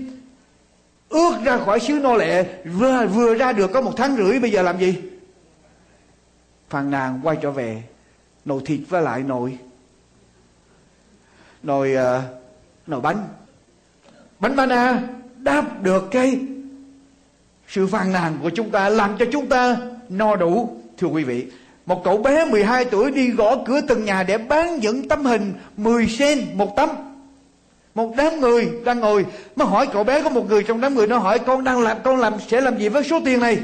Speaker 7: ước ra khỏi xứ nô lệ vừa, vừa ra được có một tháng rưỡi bây giờ làm gì? Phàn nàn quay trở về nồi thịt với lại nồi nồi uh, nồi bánh. Bánh banana đáp được cái sự phàn nàn của chúng ta làm cho chúng ta no đủ. Thưa quý vị một cậu bé 12 tuổi đi gõ cửa từng nhà để bán những tấm hình 10 sen một tấm một đám người đang ngồi mới hỏi cậu bé có một người trong đám người nó hỏi, con đang làm, con làm, sẽ làm gì với số tiền này?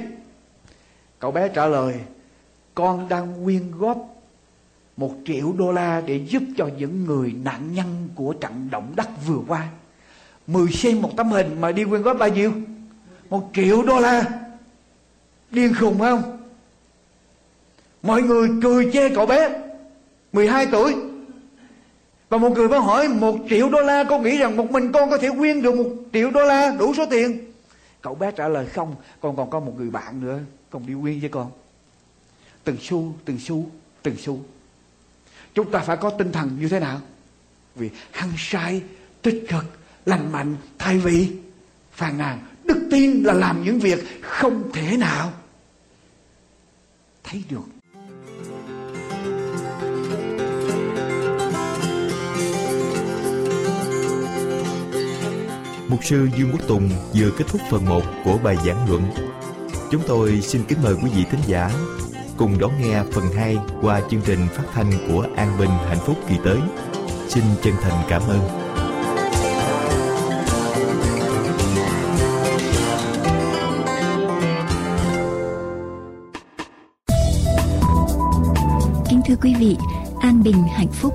Speaker 7: Cậu bé trả lời, con đang quyên góp một triệu đô la để giúp cho những người nạn nhân của trận động đất vừa qua. Mười sen một tấm hình mà đi quyên góp bao nhiêu? Một triệu đô la. Điên khùng không? Mọi người cười chê cậu bé. 12 tuổi và một người mới hỏi một triệu đô la con nghĩ rằng một mình con có thể quyên được một triệu đô la đủ số tiền. Cậu bé trả lời không, con còn có một người bạn nữa, con đi quyên với con. Từng xu, từng xu, từng xu. Chúng ta phải có tinh thần như thế nào? Vì hăng sai, tích cực, lành mạnh, thay vì phàn nàn. Đức tin là làm những việc không thể nào thấy được
Speaker 4: Mục sư Dương Quốc Tùng vừa kết thúc phần 1 của bài giảng luận. Chúng tôi xin kính mời quý vị thính giả cùng đón nghe phần 2 qua chương trình phát thanh của An Bình Hạnh Phúc kỳ tới. Xin chân thành cảm ơn.
Speaker 1: Kính thưa quý vị, An Bình Hạnh Phúc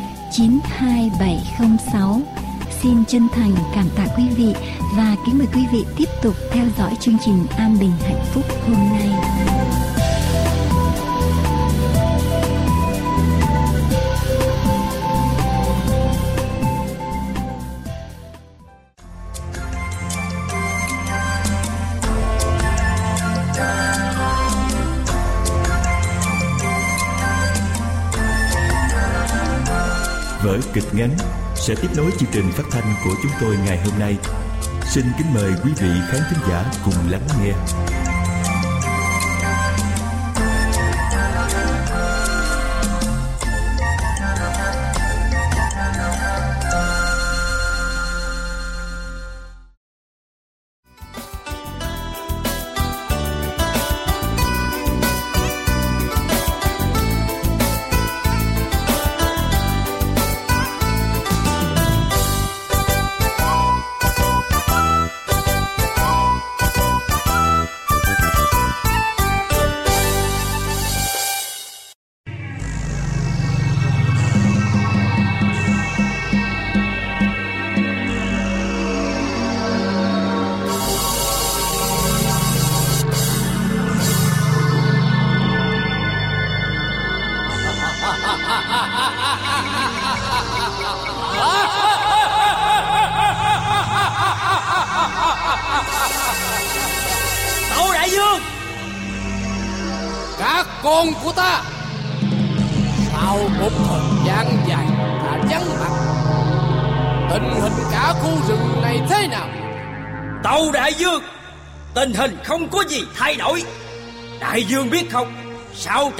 Speaker 1: 92706. Xin chân thành cảm tạ quý vị và kính mời quý vị tiếp tục theo dõi chương trình An Bình Hạnh Phúc hôm nay.
Speaker 4: Vở kịch ngắn, sẽ tiếp nối chương trình phát thanh của chúng tôi ngày hôm nay. Xin kính mời quý vị khán thính giả cùng lắng nghe.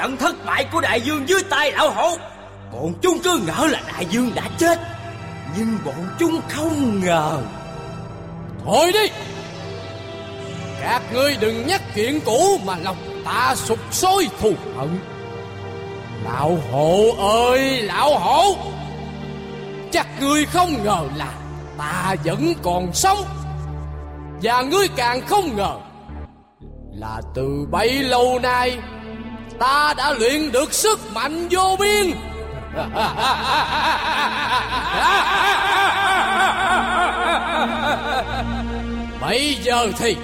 Speaker 8: Trận thất bại của đại dương dưới tay lão hổ. Bọn chúng cứ ngỡ là đại dương đã chết, Nhưng bọn chúng không ngờ.
Speaker 9: Thôi đi! Các ngươi đừng nhắc chuyện cũ Mà lòng ta sụp sôi thù hận. Lão hộ ơi, lão hổ! Chắc ngươi không ngờ là Ta vẫn còn sống, Và ngươi càng không ngờ Là từ bấy lâu nay Ta đã luyện được sức mạnh vô biên. Bây giờ thì,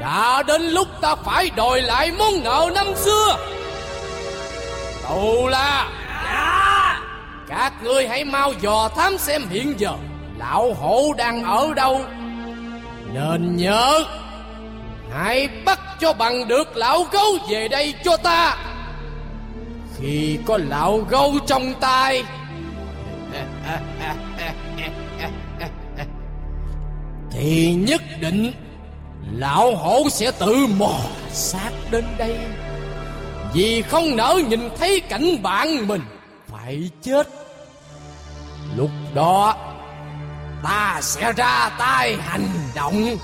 Speaker 9: Đã đến lúc ta phải đòi lại món nợ năm xưa. Tù là, Các ngươi hãy mau dò thám xem hiện giờ, Lão hổ đang ở đâu. Nên nhớ Hãy bắt cho bằng được lão gấu về đây cho ta. Khi có lão gấu trong tay. <laughs> Thì nhất định Lão hổ sẽ tự mò sát đến đây. Vì không nỡ nhìn thấy cảnh bạn mình Phải chết. Lúc đó, Ta sẽ ra tay hành động.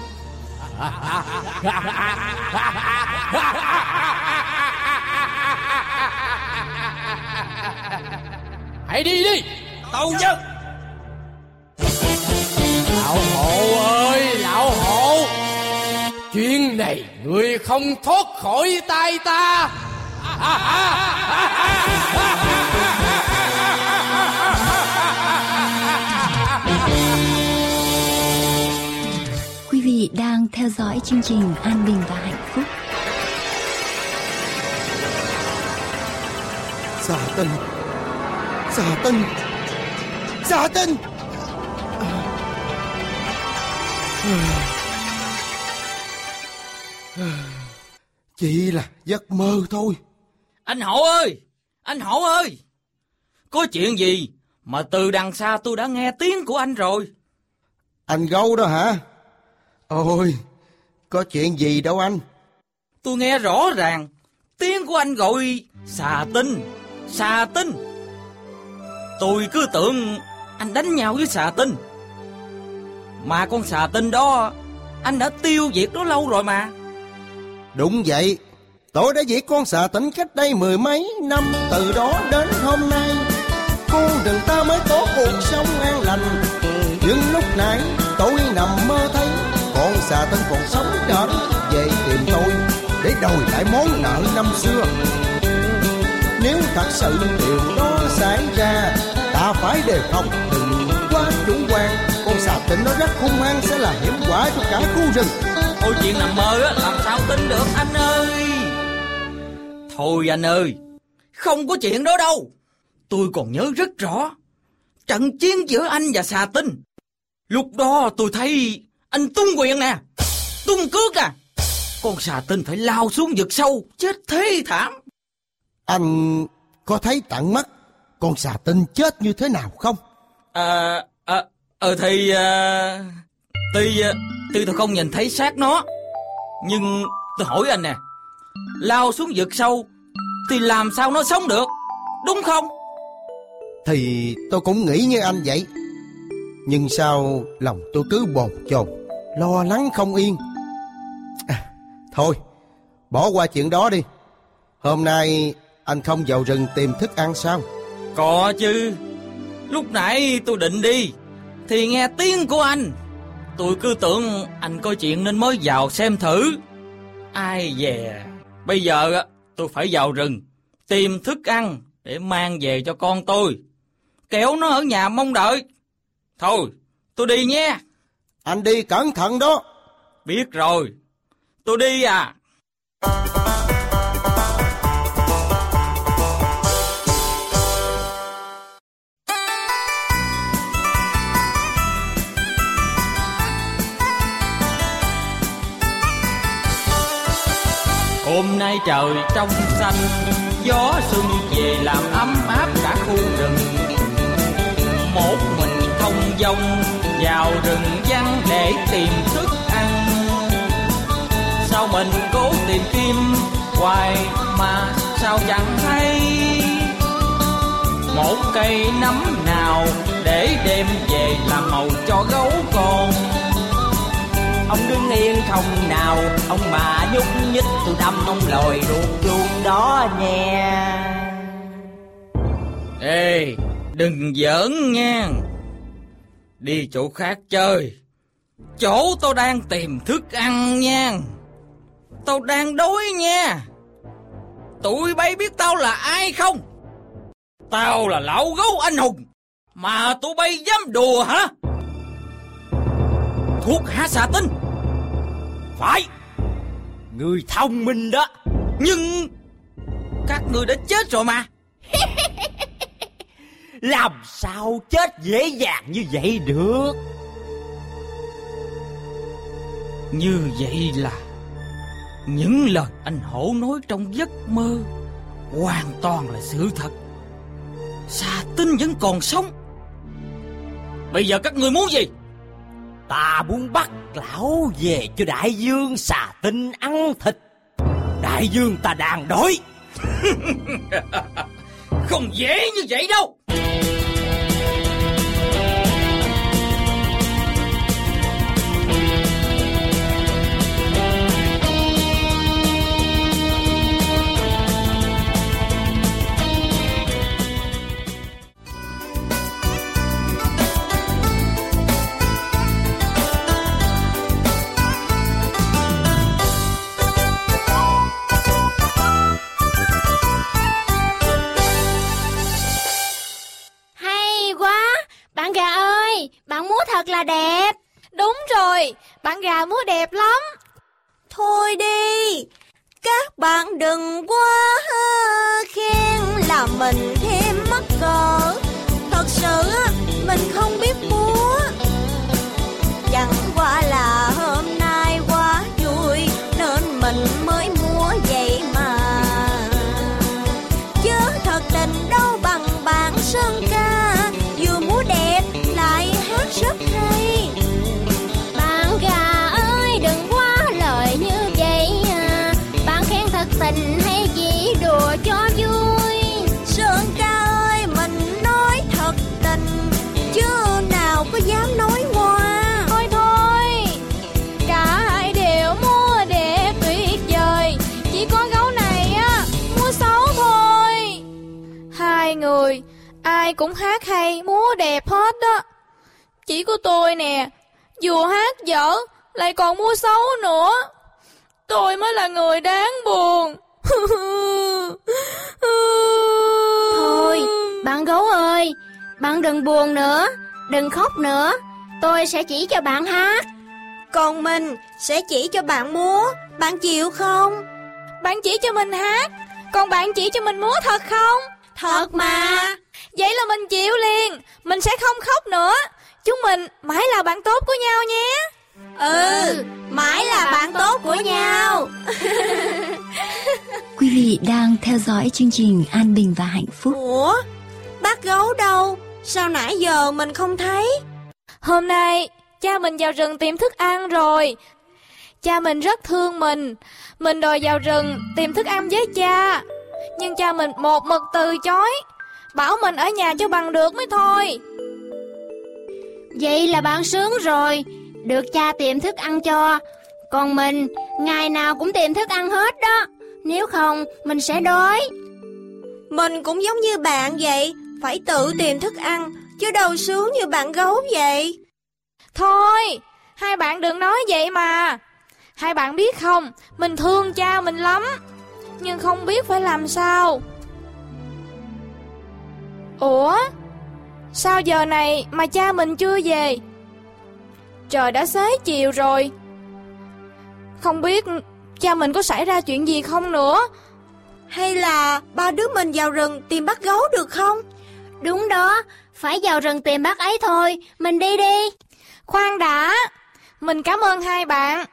Speaker 9: <laughs> Hãy đi đi.
Speaker 8: Tàu dân Lão hộ ơi lão hộ Chuyện này
Speaker 9: người không thoát khỏi tay ta. <laughs>
Speaker 1: vị đang theo dõi chương trình An Bình và Hạnh Phúc.
Speaker 10: Xà tinh Xà tinh Xà tinh Chỉ là giấc mơ thôi
Speaker 8: Anh Hậu ơi! Anh Hậu ơi! Có chuyện gì mà từ đằng xa tôi đã nghe tiếng của anh rồi.
Speaker 10: Anh gâu đó hả Ôi Có chuyện gì đâu anh
Speaker 8: Tôi nghe rõ ràng tiếng của anh gọi xà tinh, xà tinh. Tôi cứ tưởng anh đánh nhau với xà tinh. Mà con xà tinh đó anh đã tiêu diệt nó lâu rồi mà.
Speaker 10: Đúng vậy Tôi đã giết con xà tính cách đây mười mấy năm Từ đó đến hôm nay Con rừng ta mới có cuộc sống an lành Nhưng lúc nãy tôi nằm mơ thấy con xà tinh còn sống trở về tìm tôi Để đòi lại món nợ năm xưa Nếu thật sự điều đó xảy ra Ta phải đề phòng đừng quá chủ quan Con xà tinh nó rất hung hăng sẽ là hiểm quả cho cả khu rừng
Speaker 8: Ôi chuyện nằm mơ á, làm sao tin được anh ơi. Thôi anh ơi, không có chuyện đó đâu. Tôi còn nhớ rất rõ. Trận chiến giữa anh và xà tinh. Lúc đó tôi thấy anh tung quyền nè, tung cước à. Con xà tinh phải lao xuống vực sâu, chết thế thảm.
Speaker 10: Anh có thấy tận mắt con xà tinh chết như thế nào không?
Speaker 8: À, à, ờ thì... À, tuy, à, tuy tôi không nhìn thấy xác nó, nhưng tôi hỏi anh nè, lao xuống vực sâu thì làm sao nó sống được, đúng không?
Speaker 10: Thì tôi cũng nghĩ như anh vậy. Nhưng sao lòng tôi cứ bồn chồn, lo lắng không yên. À, thôi, bỏ qua chuyện đó đi. Hôm nay anh không vào rừng tìm thức ăn sao?
Speaker 8: Có chứ, lúc nãy tôi định đi, thì nghe tiếng của anh. Tôi cứ tưởng anh có chuyện nên mới vào xem thử. Ai về, bây giờ tôi phải vào rừng, tìm thức ăn để mang về cho con tôi. Kéo nó ở nhà mong đợi. Thôi, tôi đi nha.
Speaker 10: Anh đi cẩn thận đó.
Speaker 8: Biết rồi, tôi đi à. Hôm nay trời trong xanh, gió xuân về làm ấm áp cả khu rừng. Một mình thông dong vào rừng để tìm thức ăn. Sao mình cố tìm kiếm hoài mà sao chẳng thấy? Một cây nấm nào để đem về làm màu cho gấu con. Ông đứng yên không nào, ông mà nhúc nhích, tôi đâm ông lòi ruột chuông đó nha. Ê, đừng giỡn nha. Đi chỗ khác chơi chỗ tôi đang tìm thức ăn nha. Tao đang đói nha. Tụi bay biết tao là ai không? Tao là lão gấu anh hùng, mà tụi bay dám đùa hả? Thuốc hạ xà tinh. Phải. Người thông minh đó. Nhưng các người đã chết rồi mà. <laughs> Làm sao chết dễ dàng như vậy được? Như vậy là những lời anh hổ nói trong giấc mơ hoàn toàn là sự thật xà tinh vẫn còn sống bây giờ các người muốn gì Ta muốn bắt lão về cho đại dương xà tinh ăn thịt. Đại dương ta đang đói. <laughs> Không dễ như vậy đâu.
Speaker 11: Bạn múa thật là đẹp.
Speaker 12: Đúng rồi, bạn gà múa đẹp lắm.
Speaker 11: Thôi đi, các bạn đừng quá khen là mình thêm mắc cỡ. Thật sự mình không biết múa. Chẳng qua là hôm
Speaker 12: ai cũng hát hay, múa đẹp hết đó. Chỉ có tôi nè, vừa hát dở, lại còn múa xấu nữa. Tôi mới là người đáng buồn. <laughs>
Speaker 13: Thôi bạn gấu ơi Bạn đừng buồn nữa Đừng khóc nữa Tôi sẽ chỉ cho bạn hát
Speaker 11: Còn mình sẽ chỉ cho bạn múa Bạn chịu không?
Speaker 12: Bạn chỉ cho mình hát, còn bạn chỉ cho mình múa thật không?
Speaker 11: Thật mà
Speaker 12: Vậy là mình chịu liền, mình sẽ không khóc nữa. Chúng mình mãi là bạn tốt của nhau nhé.
Speaker 11: Ừ, mãi là bạn tốt của nhau <laughs>
Speaker 1: Quý vị đang theo dõi chương trình An Bình và Hạnh Phúc.
Speaker 11: Ủa, bác gấu đâu? Sao nãy giờ mình không thấy?
Speaker 12: Hôm nay, cha mình vào rừng tìm thức ăn rồi. Cha mình rất thương mình. Mình đòi vào rừng tìm thức ăn với cha. Nhưng cha mình một mực từ chối. Bảo mình ở nhà cho bằng được mới thôi.
Speaker 13: Vậy là bạn sướng rồi Được cha tìm thức ăn cho Còn mình Ngày nào cũng tìm thức ăn hết đó Nếu không mình sẽ đói
Speaker 11: Mình cũng giống như bạn vậy Phải tự tìm thức ăn Chứ đâu sướng như bạn gấu vậy
Speaker 12: Thôi, hai bạn đừng nói vậy mà. Hai bạn biết không, mình thương cha mình lắm. Nhưng không biết phải làm sao. Ủa? Sao giờ này mà cha mình chưa về? Trời đã xế chiều rồi. Không biết cha mình có xảy ra chuyện gì không nữa.
Speaker 11: Hay là ba đứa mình vào rừng tìm bắt gấu được không?
Speaker 13: Đúng đó Phải vào rừng tìm bác ấy thôi Mình đi đi
Speaker 12: Khoan đã, mình cảm ơn hai bạn.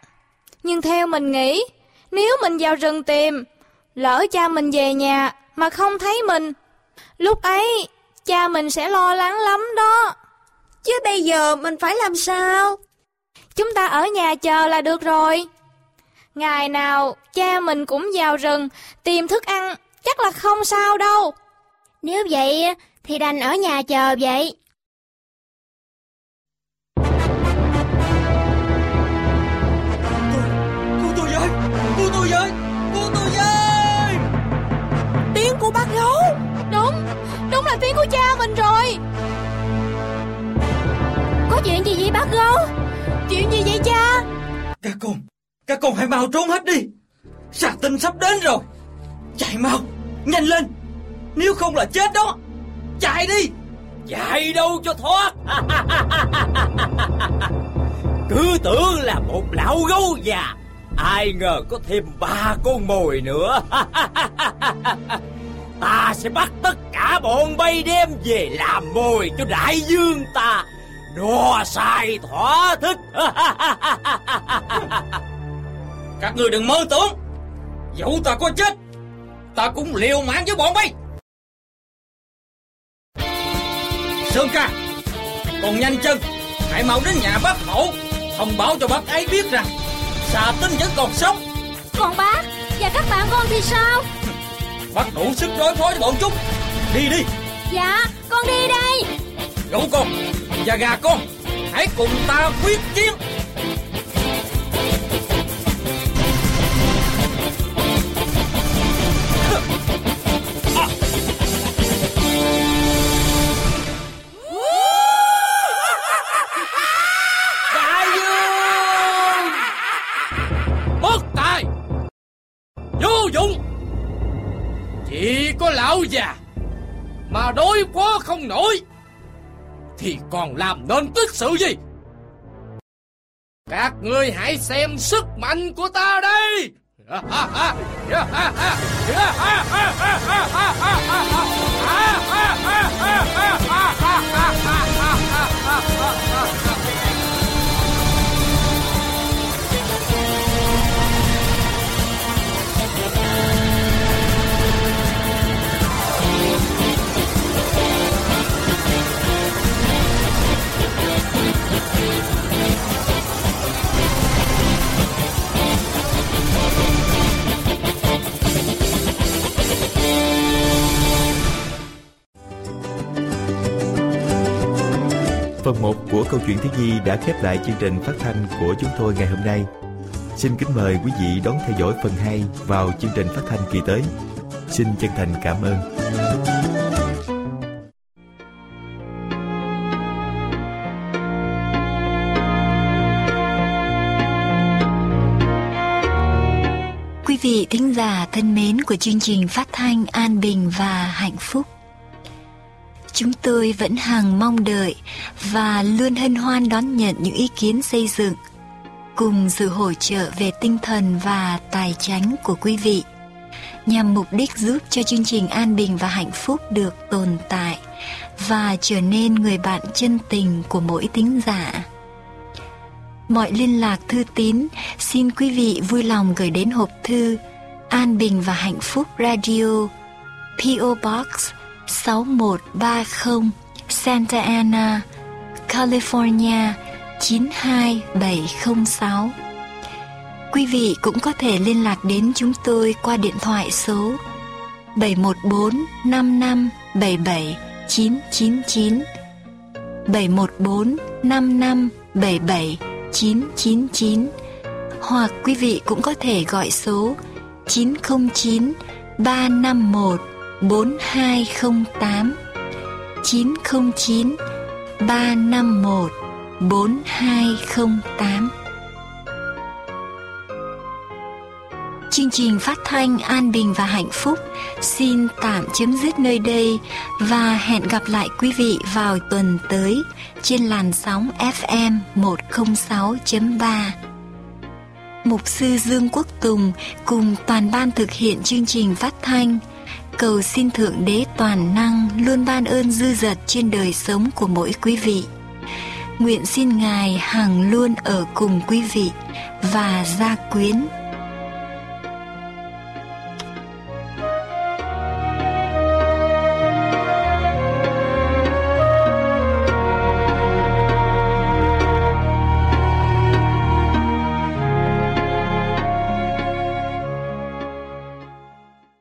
Speaker 12: Nhưng theo mình nghĩ, nếu mình vào rừng tìm, lỡ cha mình về nhà mà không thấy mình, lúc ấy cha mình sẽ lo lắng lắm đó.
Speaker 11: Chứ bây giờ mình phải làm sao?
Speaker 12: Chúng ta ở nhà chờ là được rồi. Ngày nào cha mình cũng vào rừng tìm thức ăn, chắc là không sao đâu.
Speaker 13: Nếu vậy thì đành ở nhà chờ vậy
Speaker 11: tiếng của
Speaker 12: cha mình rồi.
Speaker 13: Có chuyện gì vậy, bác gấu?
Speaker 12: Chuyện gì vậy, cha?
Speaker 8: Các con Các con hãy mau trốn hết đi. Sạc tinh sắp đến rồi. Chạy mau, Nhanh lên. Nếu không là chết đó, Chạy đi. Chạy đâu cho thoát. <laughs> Cứ tưởng là một lão gấu già, Ai ngờ có thêm ba con mồi nữa. <laughs> Ta sẽ bắt tất cả bọn bay đem về làm mồi cho đại dương ta. Đùa sai, thỏa thích. <laughs> Các người đừng mơ tưởng. Dẫu ta có chết, Ta cũng liều mạng với bọn bay. Sơn ca, Còn nhanh chân. Hãy mau đến nhà bác mẫu Thông báo cho bác ấy biết rằng Xà tinh vẫn còn sống.
Speaker 13: Còn bác Và các bạn con thì sao?
Speaker 8: Bác đủ sức đối phó với bọn chúng. Đi đi.
Speaker 13: Dạ con đi đây.
Speaker 8: Gấu con và gà con Hãy cùng ta quyết chiến.
Speaker 9: Đại không nổi, thì còn làm nên tích sự gì? Các ngươi hãy xem sức mạnh của ta đây! <laughs>
Speaker 4: Phần 1 của câu chuyện Thiếu Nhi đã khép lại chương trình phát thanh của chúng tôi ngày hôm nay. Xin kính mời quý vị đón theo dõi phần 2 vào chương trình phát thanh kỳ tới. Xin chân thành cảm ơn.
Speaker 1: Thân mến của chương trình phát thanh An Bình và Hạnh Phúc. Chúng tôi vẫn hàng mong đợi và luôn hân hoan đón nhận những ý kiến xây dựng, cùng sự hỗ trợ về tinh thần và tài chánh của quý vị, nhằm mục đích giúp cho chương trình an bình và hạnh phúc được tồn tại và trở nên người bạn chân tình của mỗi tính giả. Mọi liên lạc thư tín, xin quý vị vui lòng gửi đến hộp thư An Bình và Hạnh Phúc Radio PO Box 6130 Santa Ana, California 92706. Quý vị cũng có thể liên lạc đến chúng tôi qua điện thoại số 714 55 77 999 714 55 77 999 hoặc quý vị cũng có thể gọi số 909 351 4208 909 351 4208 Chương trình phát thanh An Bình và Hạnh Phúc xin tạm chấm dứt nơi đây và hẹn gặp lại quý vị vào tuần tới trên làn sóng FM 106.3. Mục sư Dương Quốc Tùng cùng toàn ban thực hiện chương trình phát thanh cầu xin Thượng Đế toàn năng luôn ban ơn dư dật trên đời sống của mỗi quý vị. Nguyện xin Ngài hằng luôn ở cùng quý vị và gia quyến